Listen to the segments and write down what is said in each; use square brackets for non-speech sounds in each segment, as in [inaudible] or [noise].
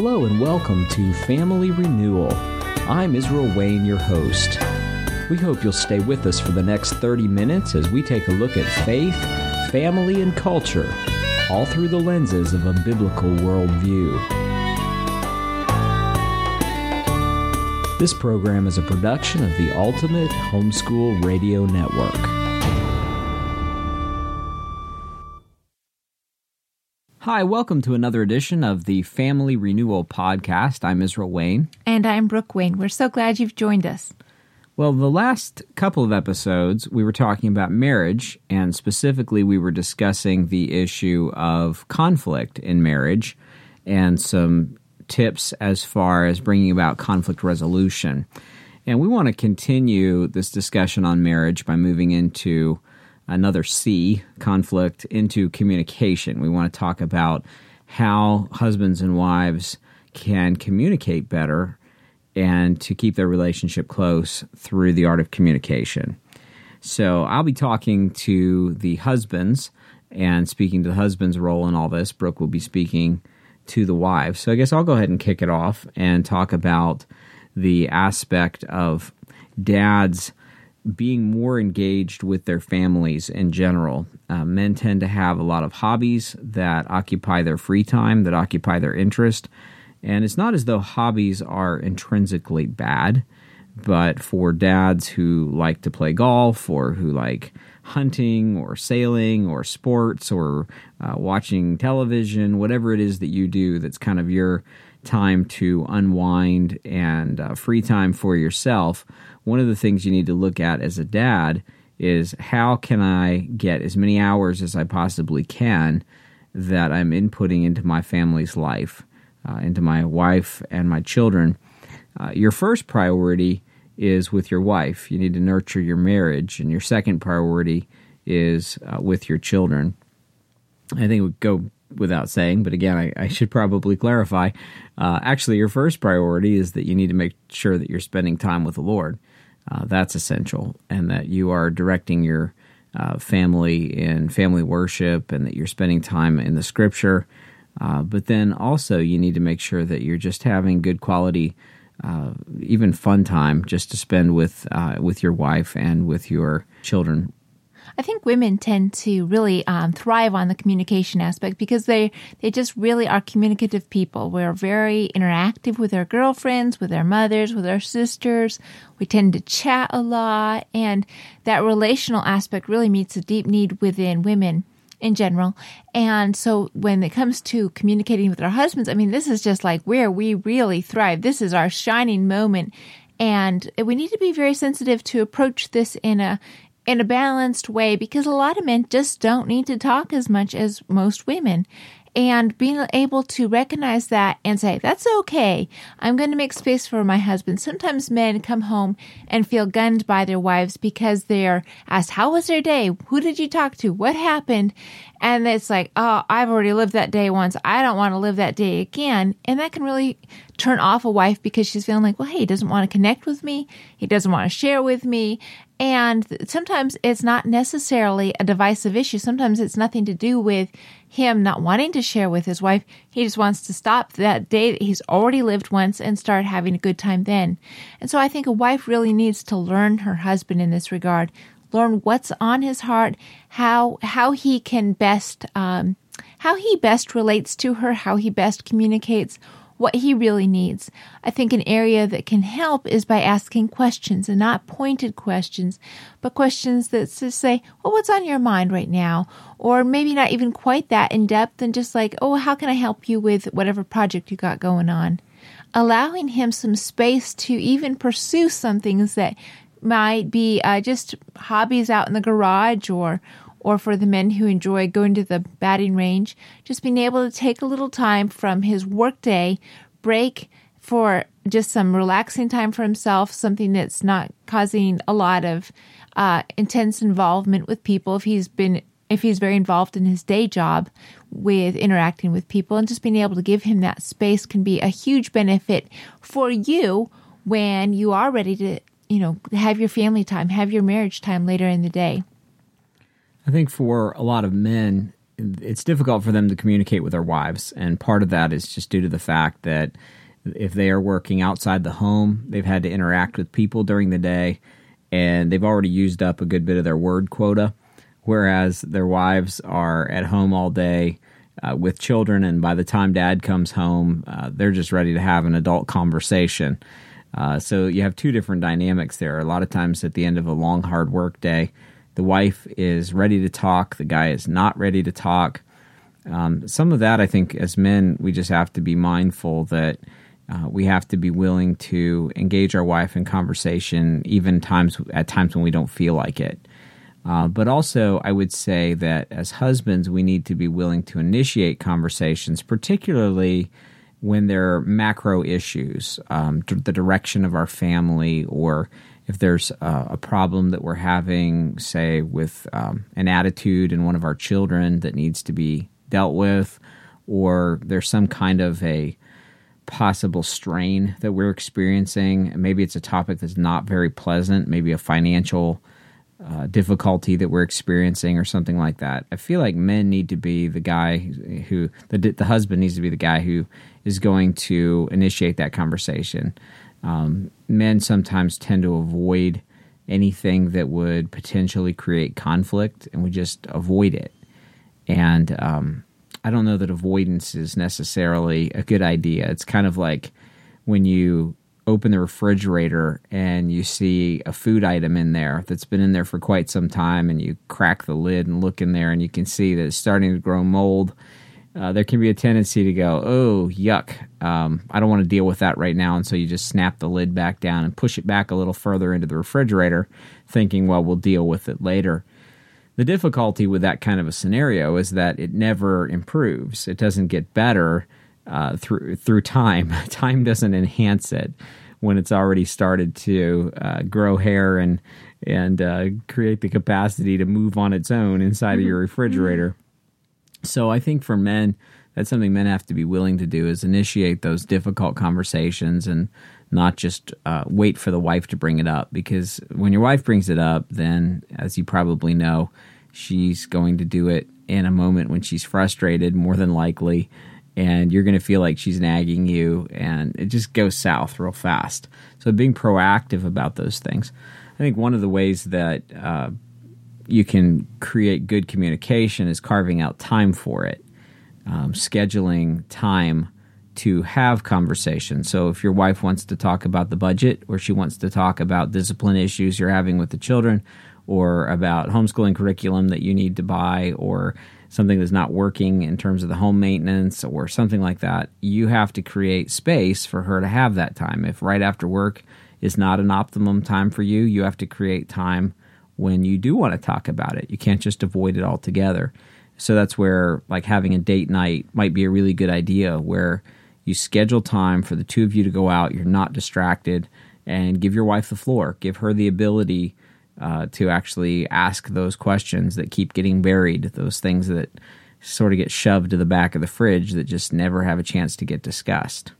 Hello and welcome to Family Renewal. I'm Israel Wayne, your host. We hope you'll stay with us for the next 30 minutes as we take a look at faith, family, and culture, all through the lenses of a biblical worldview. This program is a production of the Ultimate Homeschool Radio Network. Hi, welcome to another edition of the Family Renewal Podcast. I'm Israel Wayne. And I'm Brook Wayne. We're so glad you've joined us. Well, the last couple of episodes, we were talking about marriage, and specifically, we were discussing the issue of conflict in marriage and some tips as far as bringing about conflict resolution. And we want to continue this discussion on marriage by moving into another C, conflict, into communication. We want to talk about how husbands and wives can communicate better and to keep their relationship close through the art of communication. So I'll be talking to the husbands and speaking to the husband's role in all this. Brook will be speaking to the wives. So I guess I'll go ahead and kick it off and talk about the aspect of dads being more engaged with their families in general. Uh, men tend to have a lot of hobbies that occupy their free time, that occupy their interest. And it's not as though hobbies are intrinsically bad, but for dads who like to play golf or who like hunting or sailing or sports or uh, watching television, whatever it is that you do that's kind of your time to unwind and uh, free time for yourself one of the things you need to look at as a dad is how can I get as many hours as I possibly can that I'm inputting into my family's life, uh, into my wife and my children. Uh, your first priority is with your wife. You need to nurture your marriage, and your second priority is uh, with your children. I think would go without saying, but again, I, I should probably clarify. Uh, actually, your first priority is that you need to make sure that you're spending time with the Lord uh, that's essential, and that you are directing your uh, family in family worship, and that you're spending time in the Scripture. Uh, but then also, you need to make sure that you're just having good quality, uh, even fun time, just to spend with uh, with your wife and with your children I think women tend to really um, thrive on the communication aspect because they they just really are communicative people. We're very interactive with our girlfriends, with our mothers, with our sisters. We tend to chat a lot, and that relational aspect really meets a deep need within women in general. And so when it comes to communicating with our husbands, I mean, this is just like where we really thrive. This is our shining moment. And we need to be very sensitive to approach this in a in a balanced way because a lot of men just don't need to talk as much as most women. And being able to recognize that and say, that's okay. I'm going to make space for my husband. Sometimes men come home and feel gunned by their wives because they're asked, How was their day? Who did you talk to? What happened? And it's like, Oh, I've already lived that day once. I don't want to live that day again. And that can really turn off a wife because she's feeling like, well, hey, he doesn't want to connect with me. He doesn't want to share with me. And sometimes it's not necessarily a divisive issue. Sometimes it's nothing to do with him not wanting to share with his wife. He just wants to stop that day that he's already lived once and start having a good time then. And so I think a wife really needs to learn her husband in this regard, learn what's on his heart, how how he can best um, how he best relates to her, how he best communicates what he really needs. I think an area that can help is by asking questions and not pointed questions, but questions that say, well, what's on your mind right now? Or maybe not even quite that in depth and just like, oh, how can I help you with whatever project you got going on? Allowing him some space to even pursue some things that might be uh, just hobbies out in the garage or or for the men who enjoy going to the batting range, just being able to take a little time from his workday break for just some relaxing time for himself, something that's not causing a lot of uh, intense involvement with people. If he's been if he's very involved in his day job with interacting with people and just being able to give him that space can be a huge benefit for you when you are ready to, you know, have your family time, have your marriage time later in the day. I think for a lot of men, it's difficult for them to communicate with their wives, and part of that is just due to the fact that if they are working outside the home, they've had to interact with people during the day, and they've already used up a good bit of their word quota. Whereas their wives are at home all day uh, with children, and by the time dad comes home, uh, they're just ready to have an adult conversation. Uh, so you have two different dynamics there. A lot of times at the end of a long, hard work day, the wife is ready to talk, the guy is not ready to talk. Um, some of that, I think, as men, we just have to be mindful that uh, we have to be willing to engage our wife in conversation, even times at times when we don't feel like it. Uh, but also, I would say that as husbands, we need to be willing to initiate conversations, particularly when there are macro issues, um, the direction of our family, or if there's a, a problem that we're having, say, with um, an attitude in one of our children that needs to be dealt with, or there's some kind of a possible strain that we're experiencing. Maybe it's a topic that's not very pleasant, maybe a financial uh, difficulty that we're experiencing or something like that. I feel like men need to be the guy who the the husband needs to be the guy who is going to initiate that conversation. Um, men sometimes tend to avoid anything that would potentially create conflict, and we just avoid it. And um, I don't know that avoidance is necessarily a good idea. It's kind of like when you open the refrigerator and you see a food item in there that's been in there for quite some time, and you crack the lid and look in there, and you can see that it's starting to grow mold uh, there can be a tendency to go, oh, yuck, um, I don't want to deal with that right now. And so you just snap the lid back down and push it back a little further into the refrigerator, thinking, well, we'll deal with it later. The difficulty with that kind of a scenario is that it never improves. It doesn't get better uh, through through time. [laughs] time doesn't enhance it when it's already started to uh, grow hair and and uh, create the capacity to move on its own inside mm-hmm. of your refrigerator. Mm-hmm so I think for men, that's something men have to be willing to do is initiate those difficult conversations and not just uh, wait for the wife to bring it up. Because when your wife brings it up, then as you probably know, she's going to do it in a moment when she's frustrated, more than likely, and you're going to feel like she's nagging you, and it just goes south real fast. So being proactive about those things. I think one of the ways that uh, you can create good communication is carving out time for it, um, scheduling time to have conversations. So if your wife wants to talk about the budget or she wants to talk about discipline issues you're having with the children or about homeschooling curriculum that you need to buy or something that's not working in terms of the home maintenance or something like that, you have to create space for her to have that time. If right after work is not an optimum time for you, you have to create time when you do want to talk about it. You can't just avoid it altogether. So that's where like having a date night might be a really good idea where you schedule time for the two of you to go out, you're not distracted, and give your wife the floor. Give her the ability uh, to actually ask those questions that keep getting buried, those things that sort of get shoved to the back of the fridge that just never have a chance to get discussed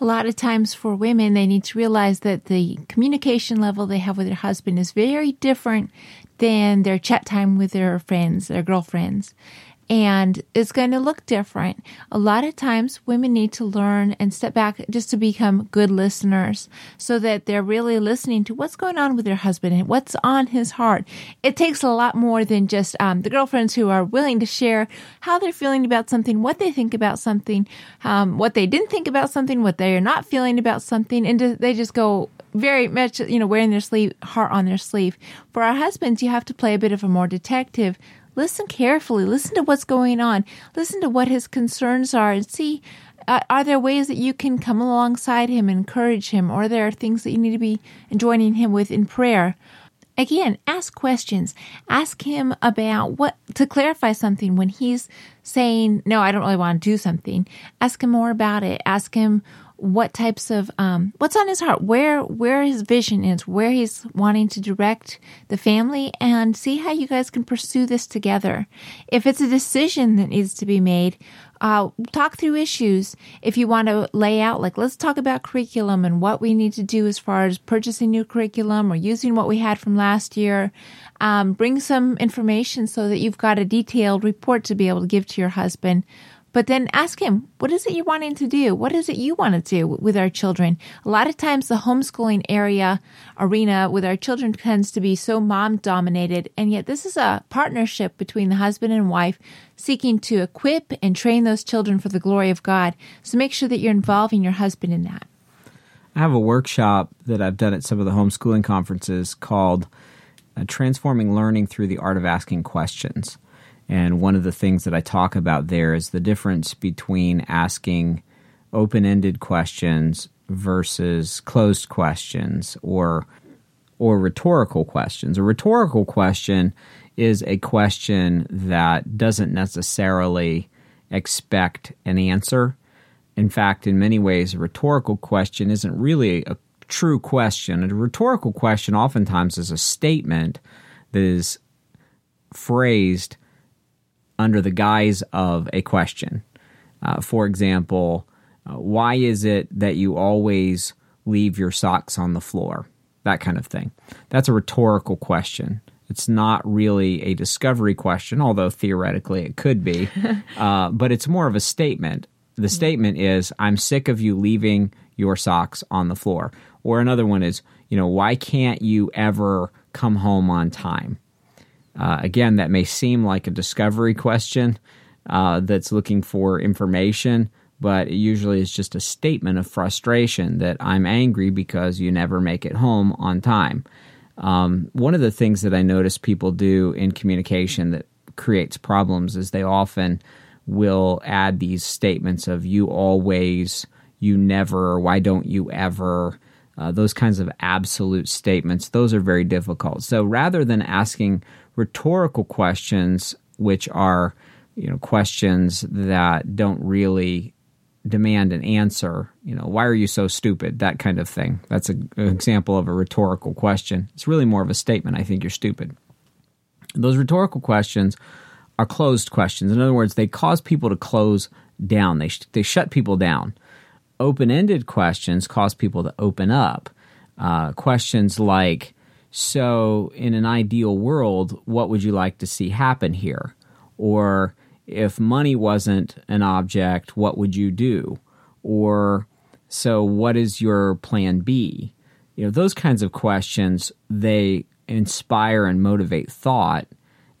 a lot of times for women, they need to realize that the communication level they have with their husband is very different than their chat time with their friends, their girlfriends and it's going to look different. A lot of times women need to learn and step back just to become good listeners so that they're really listening to what's going on with their husband and what's on his heart. It takes a lot more than just um, the girlfriends who are willing to share how they're feeling about something, what they think about something, um, what they didn't think about something, what they are not feeling about something, and they just go very much, you know, wearing their sleeve, heart on their sleeve. For our husbands, you have to play a bit of a more detective Listen carefully. Listen to what's going on. Listen to what his concerns are and see uh, are there ways that you can come alongside him, and encourage him, or are there are things that you need to be joining him with in prayer? Again, ask questions. Ask him about what to clarify something when he's saying, No, I don't really want to do something. Ask him more about it. Ask him what types of um, what's on his heart, where where his vision is, where he's wanting to direct the family, and see how you guys can pursue this together. If it's a decision that needs to be made, uh, talk through issues. If you want to lay out, like, let's talk about curriculum and what we need to do as far as purchasing new curriculum or using what we had from last year. Um, bring some information so that you've got a detailed report to be able to give to your husband but then ask him, what is it you're wanting to do? What is it you want to do with our children? A lot of times the homeschooling area arena with our children tends to be so mom dominated. And yet this is a partnership between the husband and wife seeking to equip and train those children for the glory of God. So make sure that you're involving your husband in that. I have a workshop that I've done at some of the homeschooling conferences called uh, Transforming Learning Through the Art of Asking Questions. And one of the things that I talk about there is the difference between asking open ended questions versus closed questions or or rhetorical questions. A rhetorical question is a question that doesn't necessarily expect an answer. In fact, in many ways, a rhetorical question isn't really a true question. A rhetorical question oftentimes is a statement that is phrased under the guise of a question. Uh, for example, uh, why is it that you always leave your socks on the floor? That kind of thing. That's a rhetorical question. It's not really a discovery question, although theoretically it could be, [laughs] uh, but it's more of a statement. The statement is, I'm sick of you leaving your socks on the floor. Or another one is, you know, why can't you ever come home on time? Uh, again, that may seem like a discovery question uh, that's looking for information, but it usually is just a statement of frustration that I'm angry because you never make it home on time. Um, one of the things that I notice people do in communication that creates problems is they often will add these statements of you always, you never, why don't you ever. Uh, those kinds of absolute statements, those are very difficult. So rather than asking rhetorical questions, which are you know questions that don't really demand an answer. You know, why are you so stupid? That kind of thing. That's a, an example of a rhetorical question. It's really more of a statement. I think you're stupid. Those rhetorical questions are closed questions. In other words, they cause people to close down. They sh- they shut people down. Open ended questions cause people to open up. Uh, questions like so, in an ideal world, what would you like to see happen here? Or if money wasn't an object, what would you do? Or so what is your plan B? You know, those kinds of questions, they inspire and motivate thought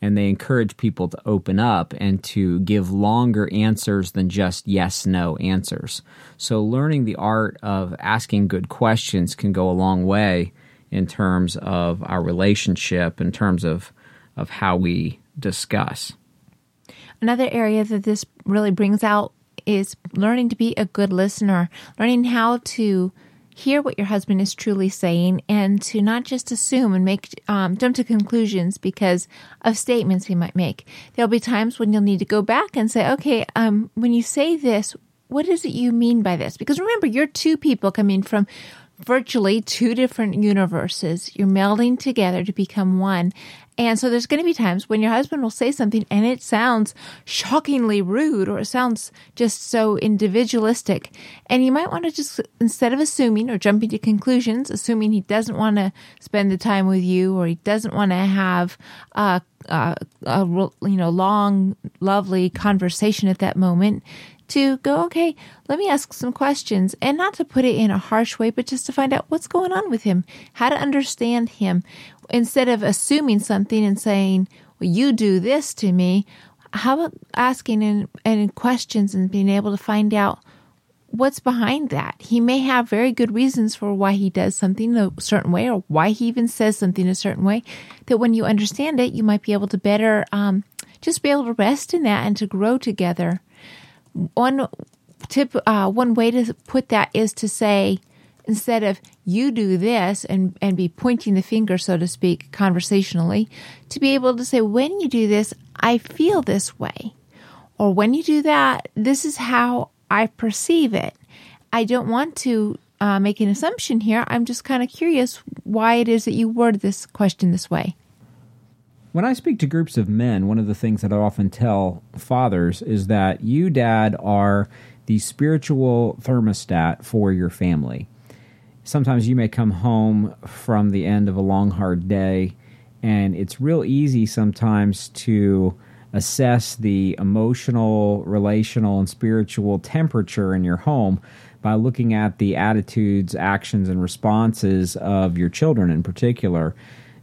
and they encourage people to open up and to give longer answers than just yes no answers. So learning the art of asking good questions can go a long way in terms of our relationship, in terms of of how we discuss. Another area that this really brings out is learning to be a good listener, learning how to hear what your husband is truly saying and to not just assume and make um, jump to conclusions because of statements he might make. There'll be times when you'll need to go back and say, okay, um, when you say this, what is it you mean by this? Because remember, you're two people coming from virtually two different universes. You're melding together to become one. And so there's going to be times when your husband will say something and it sounds shockingly rude or it sounds just so individualistic. And you might want to just, instead of assuming or jumping to conclusions, assuming he doesn't want to spend the time with you or he doesn't want to have uh, uh, a, a, a you know, long, lovely conversation at that moment, to go, okay, let me ask some questions and not to put it in a harsh way, but just to find out what's going on with him, how to understand him instead of assuming something and saying, well, you do this to me. How about asking and, and questions and being able to find out what's behind that? He may have very good reasons for why he does something a certain way or why he even says something a certain way that when you understand it, you might be able to better, um, just be able to rest in that and to grow together one tip, uh, one way to put that is to say, instead of you do this and, and be pointing the finger, so to speak, conversationally, to be able to say, when you do this, I feel this way. Or when you do that, this is how I perceive it. I don't want to uh, make an assumption here. I'm just kind of curious why it is that you word this question this way. When I speak to groups of men, one of the things that I often tell fathers is that you, dad, are the spiritual thermostat for your family. Sometimes you may come home from the end of a long, hard day, and it's real easy sometimes to assess the emotional, relational, and spiritual temperature in your home by looking at the attitudes, actions, and responses of your children in particular.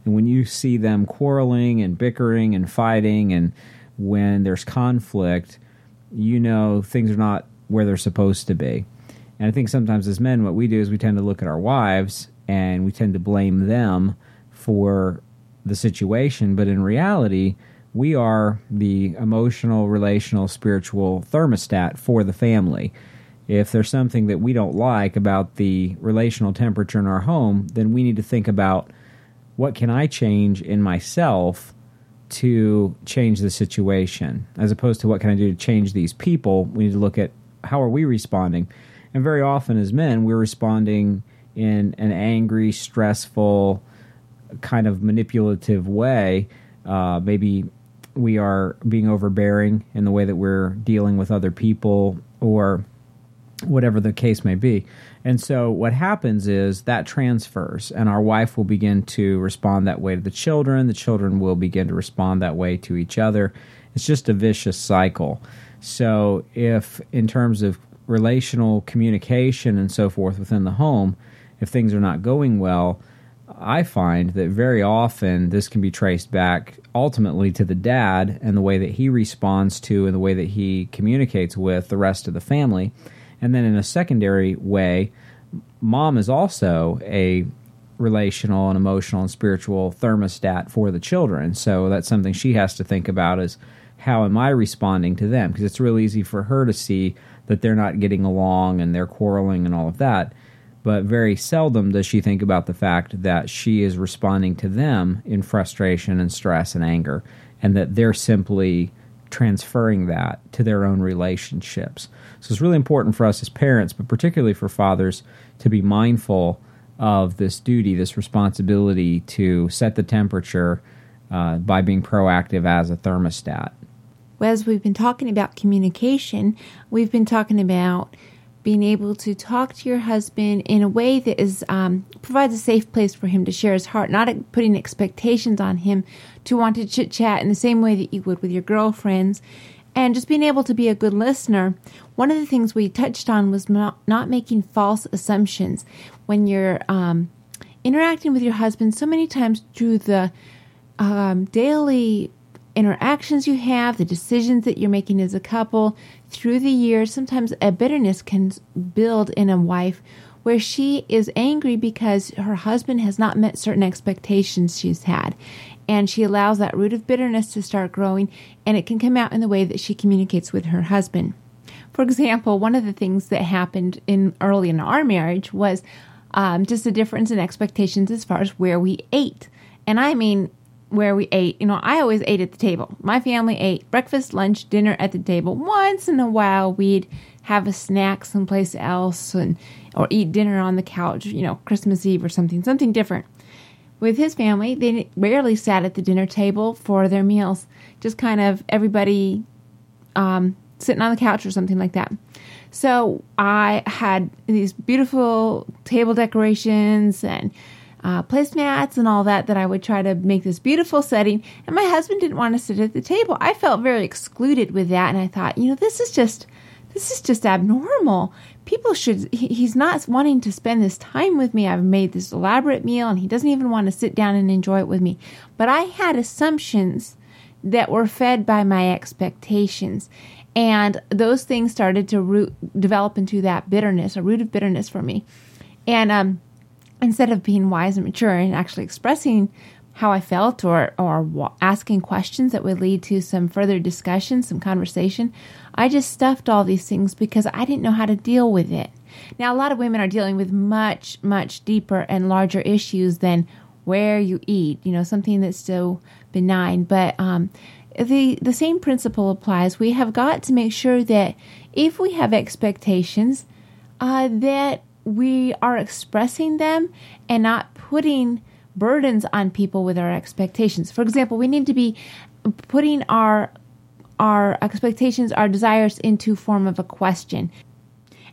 And when you see them quarreling and bickering and fighting, and when there's conflict, you know things are not where they're supposed to be. And I think sometimes as men, what we do is we tend to look at our wives and we tend to blame them for the situation. But in reality, we are the emotional, relational, spiritual thermostat for the family. If there's something that we don't like about the relational temperature in our home, then we need to think about what can I change in myself to change the situation, as opposed to what can I do to change these people. We need to look at how are we responding, and very often as men, we're responding in an angry, stressful, kind of manipulative way. Uh, maybe we are being overbearing in the way that we're dealing with other people, or whatever the case may be. And so what happens is that transfers, and our wife will begin to respond that way to the children. The children will begin to respond that way to each other. It's just a vicious cycle. So, if in terms of relational communication and so forth within the home, if things are not going well, I find that very often this can be traced back ultimately to the dad and the way that he responds to and the way that he communicates with the rest of the family. And then in a secondary way, mom is also a relational and emotional and spiritual thermostat for the children. So that's something she has to think about is how am I responding to them? Because it's real easy for her to see that they're not getting along and they're quarreling and all of that. But very seldom does she think about the fact that she is responding to them in frustration and stress and anger, and that they're simply transferring that to their own relationships. So it's really important for us as parents, but particularly for fathers, to be mindful of this duty, this responsibility to set the temperature uh, by being proactive as a thermostat. Well, as we've been talking about communication, we've been talking about being able to talk to your husband in a way that is um, provides a safe place for him to share his heart, not putting expectations on him to want to chit chat in the same way that you would with your girlfriends, and just being able to be a good listener. One of the things we touched on was not, not making false assumptions when you're um, interacting with your husband. So many times through the um, daily interactions you have, the decisions that you're making as a couple through the years, sometimes a bitterness can build in a wife where she is angry because her husband has not met certain expectations she's had. And she allows that root of bitterness to start growing, and it can come out in the way that she communicates with her husband. For example, one of the things that happened in early in our marriage was um, just a difference in expectations as far as where we ate. And I mean, where we ate. You know, I always ate at the table. My family ate breakfast, lunch, dinner at the table. Once in a while, we'd have a snack someplace else and or eat dinner on the couch, you know, Christmas Eve or something, something different. With his family, they rarely sat at the dinner table for their meals. Just kind of everybody um, sitting on the couch or something like that. So I had these beautiful table decorations and uh, placemats and all that that I would try to make this beautiful setting. And my husband didn't want to sit at the table. I felt very excluded with that, and I thought, you know, this is just this is just abnormal. People should. He, he's not wanting to spend this time with me. I've made this elaborate meal, and he doesn't even want to sit down and enjoy it with me. But I had assumptions that were fed by my expectations. And those things started to root, develop into that bitterness, a root of bitterness for me. And um, instead of being wise and mature and actually expressing how I felt or or asking questions that would lead to some further discussion, some conversation, I just stuffed all these things because I didn't know how to deal with it. Now, a lot of women are dealing with much much deeper and larger issues than where you eat, you know, something that's so benign, but um, the the same principle applies. We have got to make sure that if we have expectations uh, that we are expressing them and not putting burdens on people with our expectations. For example, we need to be putting our our expectations, our desires into form of a question.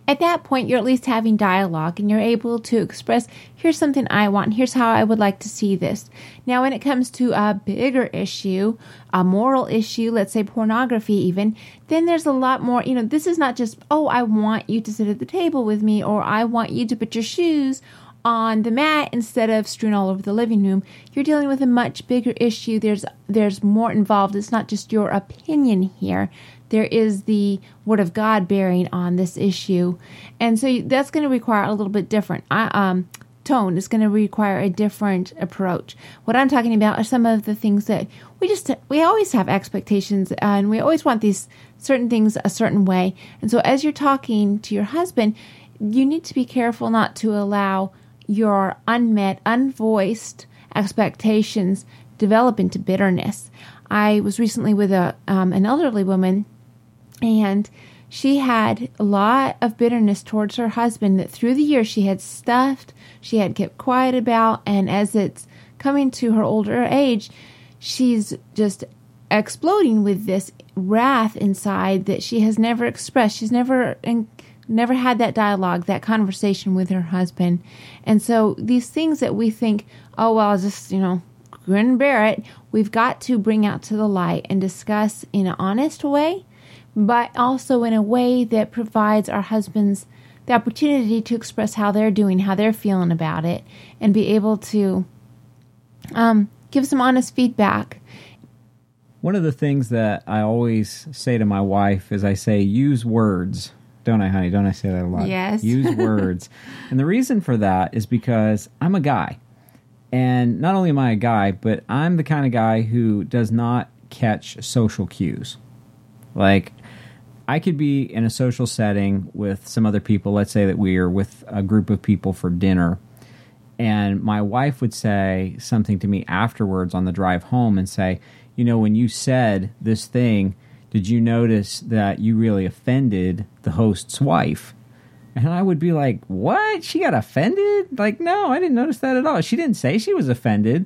At that point, you're at least having dialogue and you're able to express, here's something I want, here's how I would like to see this. Now, when it comes to a bigger issue, a moral issue, let's say pornography even, then there's a lot more, you know, this is not just, oh, I want you to sit at the table with me or I want you to put your shoes on the mat instead of strewn all over the living room. You're dealing with a much bigger issue. There's there's more involved. It's not just your opinion here. There is the word of God bearing on this issue, and so that's going to require a little bit different. I, um, tone is going to require a different approach. What I'm talking about are some of the things that we just we always have expectations and we always want these certain things a certain way. And so as you're talking to your husband, you need to be careful not to allow your unmet, unvoiced expectations develop into bitterness. I was recently with a um, an elderly woman, and she had a lot of bitterness towards her husband that through the years she had stuffed, she had kept quiet about, and as it's coming to her older age, she's just exploding with this wrath inside that she has never expressed. She's never in, never had that dialogue, that conversation with her husband. And so these things that we think, oh, well, just, you know, grin and bear it, we've got to bring out to the light and discuss in an honest way, but also in a way that provides our husbands the opportunity to express how they're doing, how they're feeling about it, and be able to um, give some honest feedback. One of the things that I always say to my wife is I say, use words don't I, honey? Don't I say that a lot? Yes. [laughs] Use words. and the reason for that is because I'm a guy. And not only am I a guy, but I'm the kind of guy who does not catch social cues. Like, I could be in a social setting with some other people. Let's say that we are with a group of people for dinner. And my wife would say something to me afterwards on the drive home and say, You know, when you said this thing, did you notice that you really offended the host's wife? And I would be like, What? She got offended? Like, no, I didn't notice that at all. She didn't say she was offended.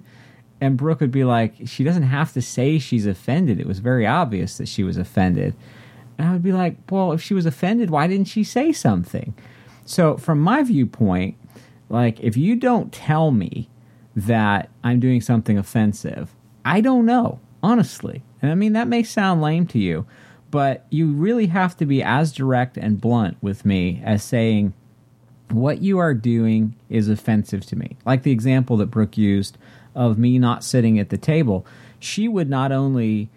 And Brook would be like, She doesn't have to say she's offended. It was very obvious that she was offended. And I would be like, Well, if she was offended, why didn't she say something? So, from my viewpoint, like, if you don't tell me that I'm doing something offensive, I don't know, honestly. And I mean, that may sound lame to you, but you really have to be as direct and blunt with me as saying, what you are doing is offensive to me. Like the example that Brook used of me not sitting at the table. She would not only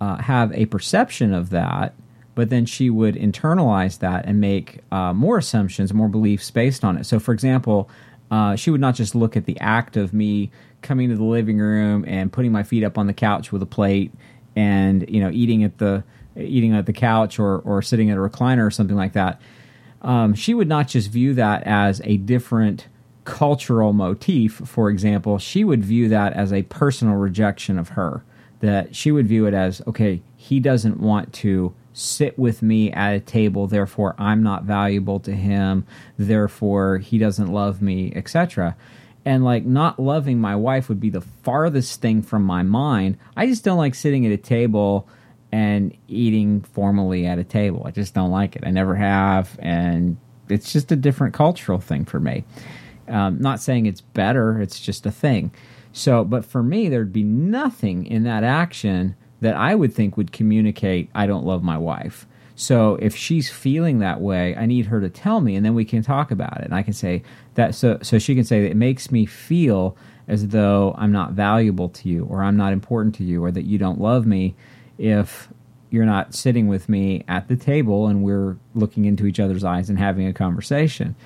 uh, have a perception of that, but then she would internalize that and make uh, more assumptions, more beliefs based on it. So, for example, uh, she would not just look at the act of me coming to the living room and putting my feet up on the couch with a plate and you know eating at the eating at the couch or or sitting at a recliner or something like that. Um, she would not just view that as a different cultural motif. For example, she would view that as a personal rejection of her. That she would view it as okay, he doesn't want to sit with me at a table, therefore I'm not valuable to him, therefore he doesn't love me, etc and like not loving my wife would be the farthest thing from my mind. I just don't like sitting at a table and eating formally at a table. I just don't like it. I never have, and it's just a different cultural thing for me. Um, not saying it's better, it's just a thing. So, but for me, there'd be nothing in that action that I would think would communicate I don't love my wife. So if she's feeling that way, I need her to tell me, and then we can talk about it. And I can say that so so she can say it makes me feel as though I'm not valuable to you, or I'm not important to you, or that you don't love me if you're not sitting with me at the table and we're looking into each other's eyes and having a conversation.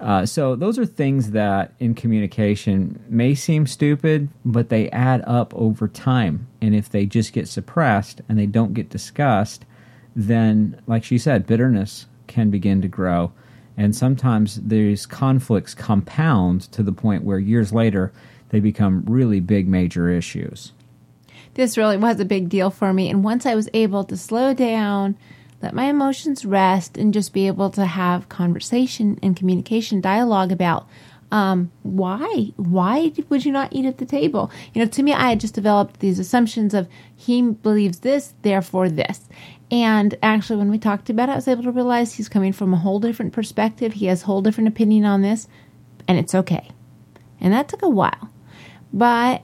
Uh, so those are things that in communication may seem stupid, but they add up over time. And if they just get suppressed and they don't get discussed, then, like she said, bitterness can begin to grow. And sometimes these conflicts compound to the point where years later they become really big, major issues. This really was a big deal for me. And once I was able to slow down, let my emotions rest and just be able to have conversation and communication dialogue about um, why why would you not eat at the table? You know to me i had just developed these assumptions of he believes this therefore this. And actually when we talked about it i was able to realize he's coming from a whole different perspective. He has a whole different opinion on this and it's okay. And that took a while. But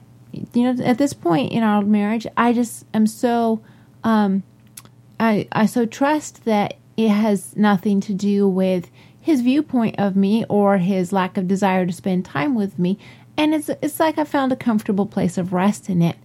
you know at this point in our marriage i just am so um, I, I so trust that it has nothing to do with his viewpoint of me or his lack of desire to spend time with me. And it's, it's like I found a comfortable place of rest in it.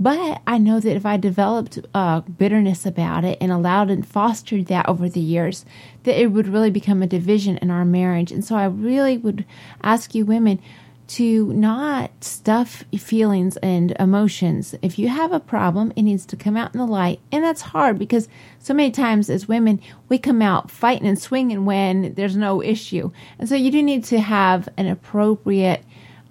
But I know that if I developed uh, bitterness about it and allowed and fostered that over the years, that it would really become a division in our marriage. And so I really would ask you women to not stuff feelings and emotions. If you have a problem, it needs to come out in the light. And that's hard because so many times as women, we come out fighting and swinging when there's no issue. And so you do need to have an appropriate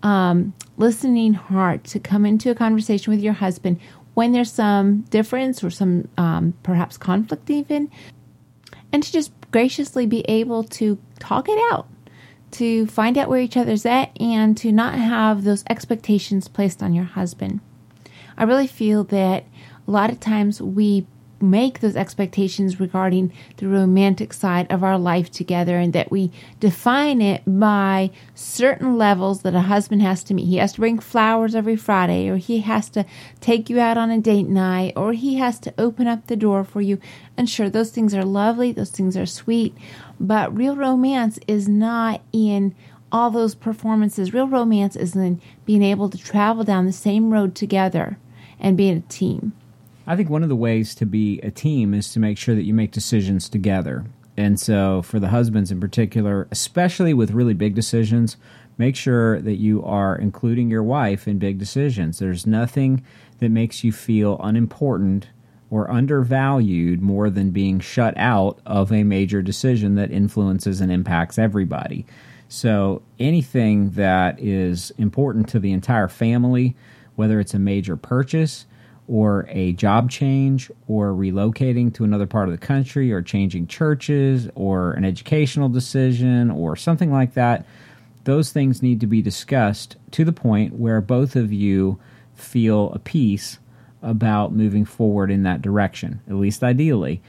um, listening heart to come into a conversation with your husband when there's some difference or some um, perhaps conflict, even, and to just graciously be able to talk it out to find out where each other's at and to not have those expectations placed on your husband. I really feel that a lot of times we make those expectations regarding the romantic side of our life together and that we define it by certain levels that a husband has to meet. He has to bring flowers every Friday, or he has to take you out on a date night, or he has to open up the door for you. And sure, those things are lovely, those things are sweet, but real romance is not in all those performances. Real romance is in being able to travel down the same road together and being a team. I think one of the ways to be a team is to make sure that you make decisions together. And so, for the husbands in particular, especially with really big decisions, make sure that you are including your wife in big decisions. There's nothing that makes you feel unimportant or undervalued more than being shut out of a major decision that influences and impacts everybody. So, anything that is important to the entire family, whether it's a major purchase, or a job change or relocating to another part of the country or changing churches or an educational decision or something like that, those things need to be discussed to the point where both of you feel a peace about moving forward in that direction, at least ideally.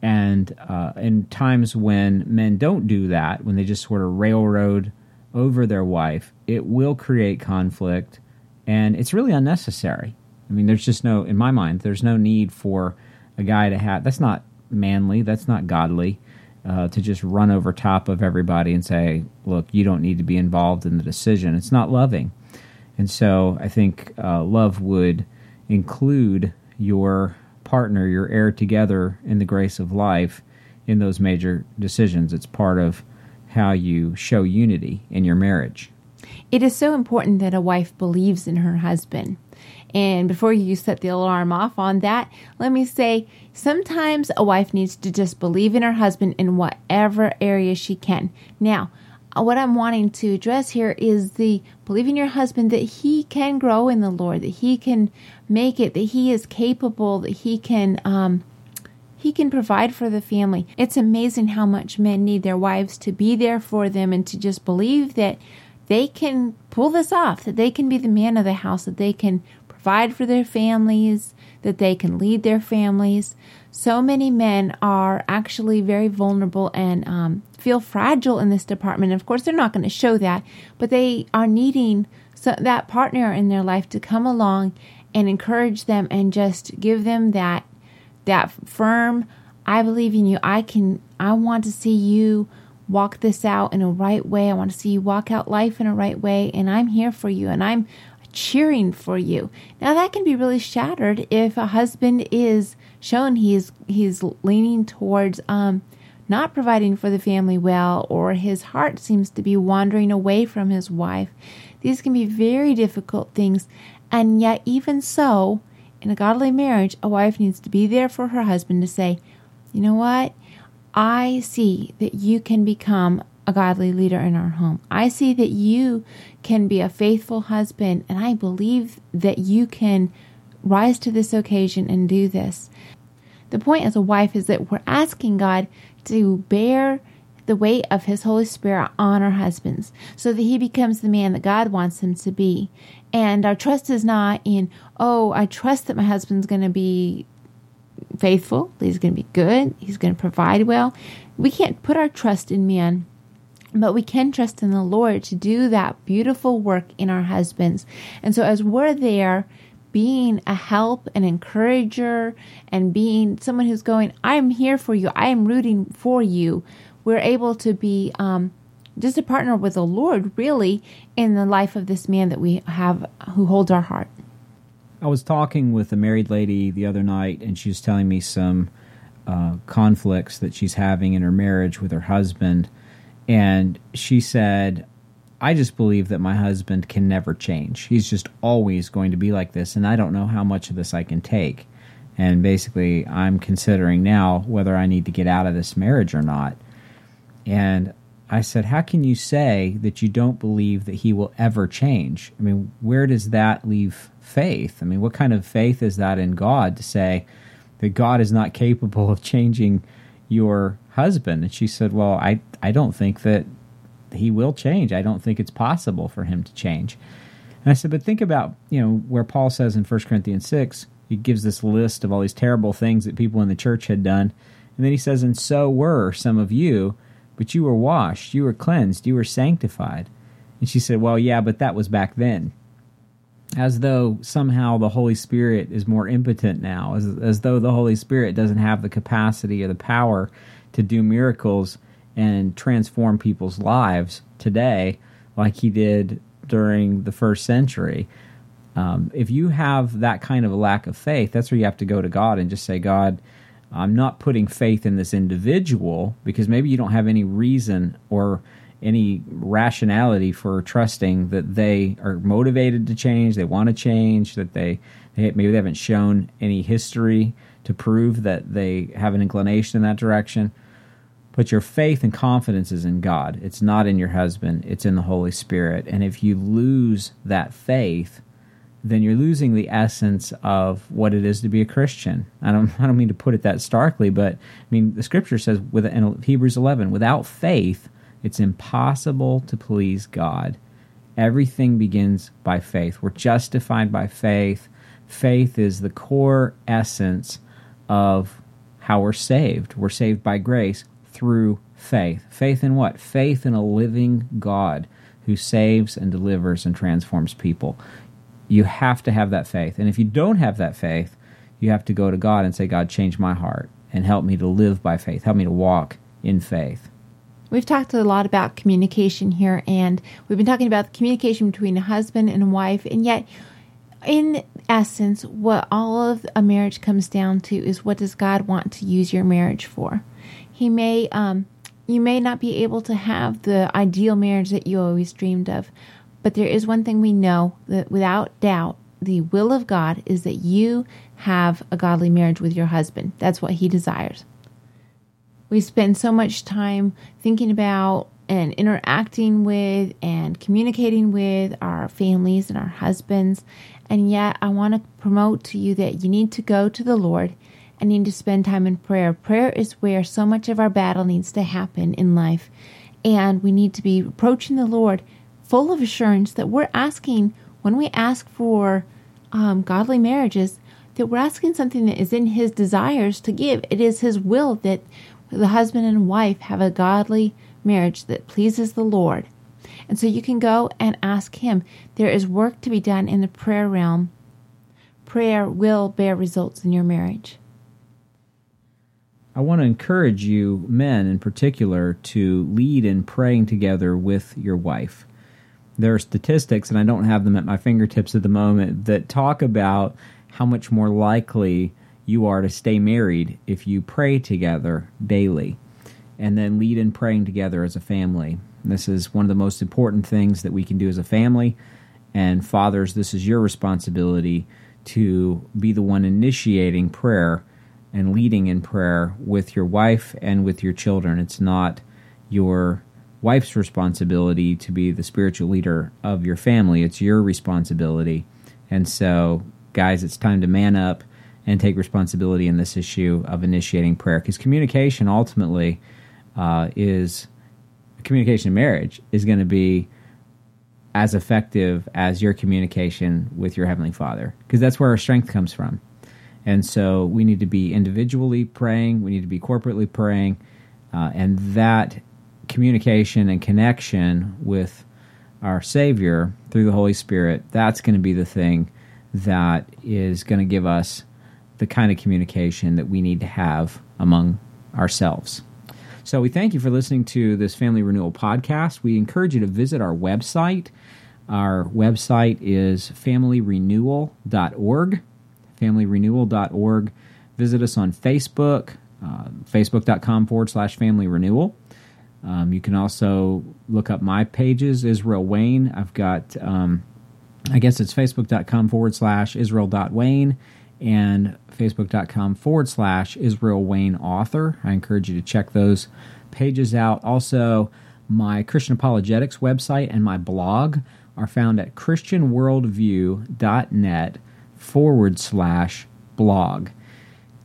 And uh, in times when men don't do that, when they just sort of railroad over their wife, it will create conflict and it's really unnecessary. I mean, there's just no, in my mind, there's no need for a guy to have. That's not manly. That's not godly. Uh, to just run over top of everybody and say, "Look, you don't need to be involved in the decision." It's not loving. And so, I think uh, love would include your partner, your heir together in the grace of life, in those major decisions. It's part of how you show unity in your marriage. It is so important that a wife believes in her husband. And before you set the alarm off on that, let me say sometimes a wife needs to just believe in her husband in whatever area she can. Now, uh, what I'm wanting to address here is the believing your husband that he can grow in the Lord, that he can make it, that he is capable, that he can um, he can provide for the family. It's amazing how much men need their wives to be there for them and to just believe that they can pull this off, that they can be the man of the house, that they can provide for their families, that they can lead their families. So many men are actually very vulnerable and um, feel fragile in this department. Of course, they're not going to show that, but they are needing so that partner in their life to come along and encourage them and just give them that that firm I believe in you. I can I want to see you walk this out in a right way. I want to see you walk out life in a right way and I'm here for you and I'm cheering for you. Now that can be really shattered if a husband is shown he's he's leaning towards um not providing for the family well or his heart seems to be wandering away from his wife. These can be very difficult things and yet even so in a godly marriage a wife needs to be there for her husband to say, "You know what? I see that you can become a godly leader in our home. I see that you can be a faithful husband, and I believe that you can rise to this occasion and do this. The point as a wife is that we're asking God to bear the weight of His Holy Spirit on our husbands so that He becomes the man that God wants him to be. And our trust is not in, oh, I trust that my husband's going to be faithful, he's going to be good, he's going to provide well. We can't put our trust in man. But we can trust in the Lord to do that beautiful work in our husbands. And so, as we're there, being a help, an encourager, and being someone who's going, I'm here for you, I am rooting for you, we're able to be um, just a partner with the Lord, really, in the life of this man that we have who holds our heart. I was talking with a married lady the other night, and she was telling me some uh, conflicts that she's having in her marriage with her husband. And she said, I just believe that my husband can never change. He's just always going to be like this, and I don't know how much of this I can take. And basically, I'm considering now whether I need to get out of this marriage or not. And I said, How can you say that you don't believe that he will ever change? I mean, where does that leave faith? I mean, what kind of faith is that in God to say that God is not capable of changing your husband? And she said, Well, I, I don't think that he will change. I don't think it's possible for him to change. And I said, But think about, you know, where Paul says in 1 Corinthians 6, he gives this list of all these terrible things that people in the church had done. And then he says, And so were some of you but you were washed, you were cleansed, you were sanctified. And she said, Well, yeah, but that was back then. As though somehow the Holy Spirit is more impotent now, as, as though the Holy Spirit doesn't have the capacity or the power to do miracles and transform people's lives today like he did during the first century. Um, if you have that kind of a lack of faith, that's where you have to go to God and just say, God, I'm not putting faith in this individual because maybe you don't have any reason or any rationality for trusting that they are motivated to change, they want to change, that they, they maybe they haven't shown any history to prove that they have an inclination in that direction. But your faith and confidence is in God. It's not in your husband, it's in the Holy Spirit. And if you lose that faith, then you're losing the essence of what it is to be a Christian. I don't [laughs] I don't mean to put it that starkly, but I mean the scripture says with in Hebrews 11, without faith, it's impossible to please God. Everything begins by faith. We're justified by faith. Faith is the core essence of how we're saved. We're saved by grace through faith. Faith in what? Faith in a living God who saves and delivers and transforms people. You have to have that faith. And if you don't have that faith, you have to go to God and say, God, change my heart and help me to live by faith. Help me to walk in faith. We've talked a lot about communication here, and we've been talking about communication between a husband and a wife, and yet, in essence, what all of a marriage comes down to is what does God want to use your marriage for? He may, um, you may not be able to have the ideal marriage that you always dreamed of, but there is one thing we know that without doubt, the will of God is that you have a godly marriage with your husband. That's what he desires. We spend so much time thinking about and interacting with and communicating with our families and our husbands. And yet, I want to promote to you that you need to go to the Lord and need to spend time in prayer. Prayer is where so much of our battle needs to happen in life. And we need to be approaching the Lord full of assurance that we're asking, when we ask for um, godly marriages, that we're asking something that is in His desires to give. It is His will that the husband and wife have a godly marriage that pleases the Lord. And so you can go and ask Him. There is work to be done in the prayer realm. Prayer will bear results in your marriage. I want to encourage you, men in particular, to lead in praying together with your wife there are statistics, and I don't have them at my fingertips at the moment, that talk about how much more likely you are to stay married if you pray together daily and then lead in praying together as a family. This is one of the most important things that we can do as a family. And fathers, this is your responsibility to be the one initiating prayer and leading in prayer with your wife and with your children. It's not your wife's responsibility to be the spiritual leader of your family. It's your responsibility. And so, guys, it's time to man up and take responsibility in this issue of initiating prayer. Because communication ultimately uh, is communication in marriage is going to be as effective as your communication with your heavenly father. Because that's where our strength comes from. And so we need to be individually praying. We need to be corporately praying. Uh, and that communication and connection with our savior through the holy spirit that's going to be the thing that is going to give us the kind of communication that we need to have among ourselves so we thank you for listening to this Family Renewal podcast. We encourage you to visit our website. Our website is familyrenewal.org. Familyrenewal.org. Visit us on Facebook, uh, facebook.com forward slash family renewal. Um, you can also look up my pages, Israel Wayne. I've got, um, I guess it's facebook.com forward slash Israel.Wayne and facebook.com forward slash Israel Wayne author. I encourage you to check those pages out. Also, my Christian Apologetics website and my blog are found at christianworldview.net forward slash blog.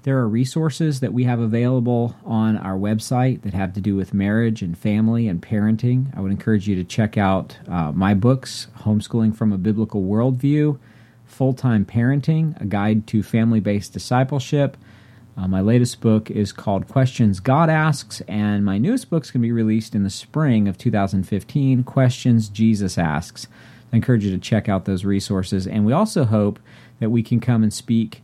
There are resources that we have available on our website that have to do with marriage and family and parenting. I would encourage you to check out uh, my books, Homeschooling from a Biblical Worldview, Full Time Parenting, a guide to family based discipleship. Uh, my latest book is called Questions God Asks, and my newest book is going to be released in the spring of 2015 Questions Jesus Asks. I encourage you to check out those resources. And we also hope that we can come and speak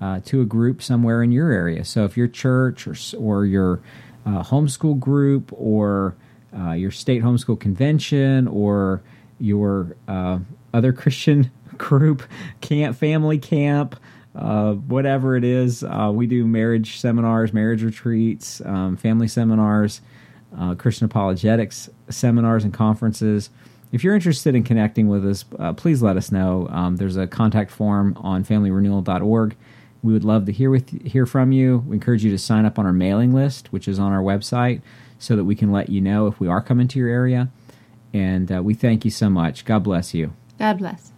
uh, to a group somewhere in your area. So if your church or, or your uh, homeschool group or uh, your state homeschool convention or your uh, other [laughs] Christian group, camp, family camp, uh, whatever it is. Uh, we do marriage seminars, marriage retreats, um, family seminars, Christian apologetics seminars and conferences. If you're interested in connecting with us, uh, please let us know. Um, there's a contact form on familyrenewal.org. We would love to hear with hear from you. We encourage you to sign up on our mailing list, which is on our website, so that we can let you know if we are coming to your area. And uh, we thank you so much. God bless you. God bless.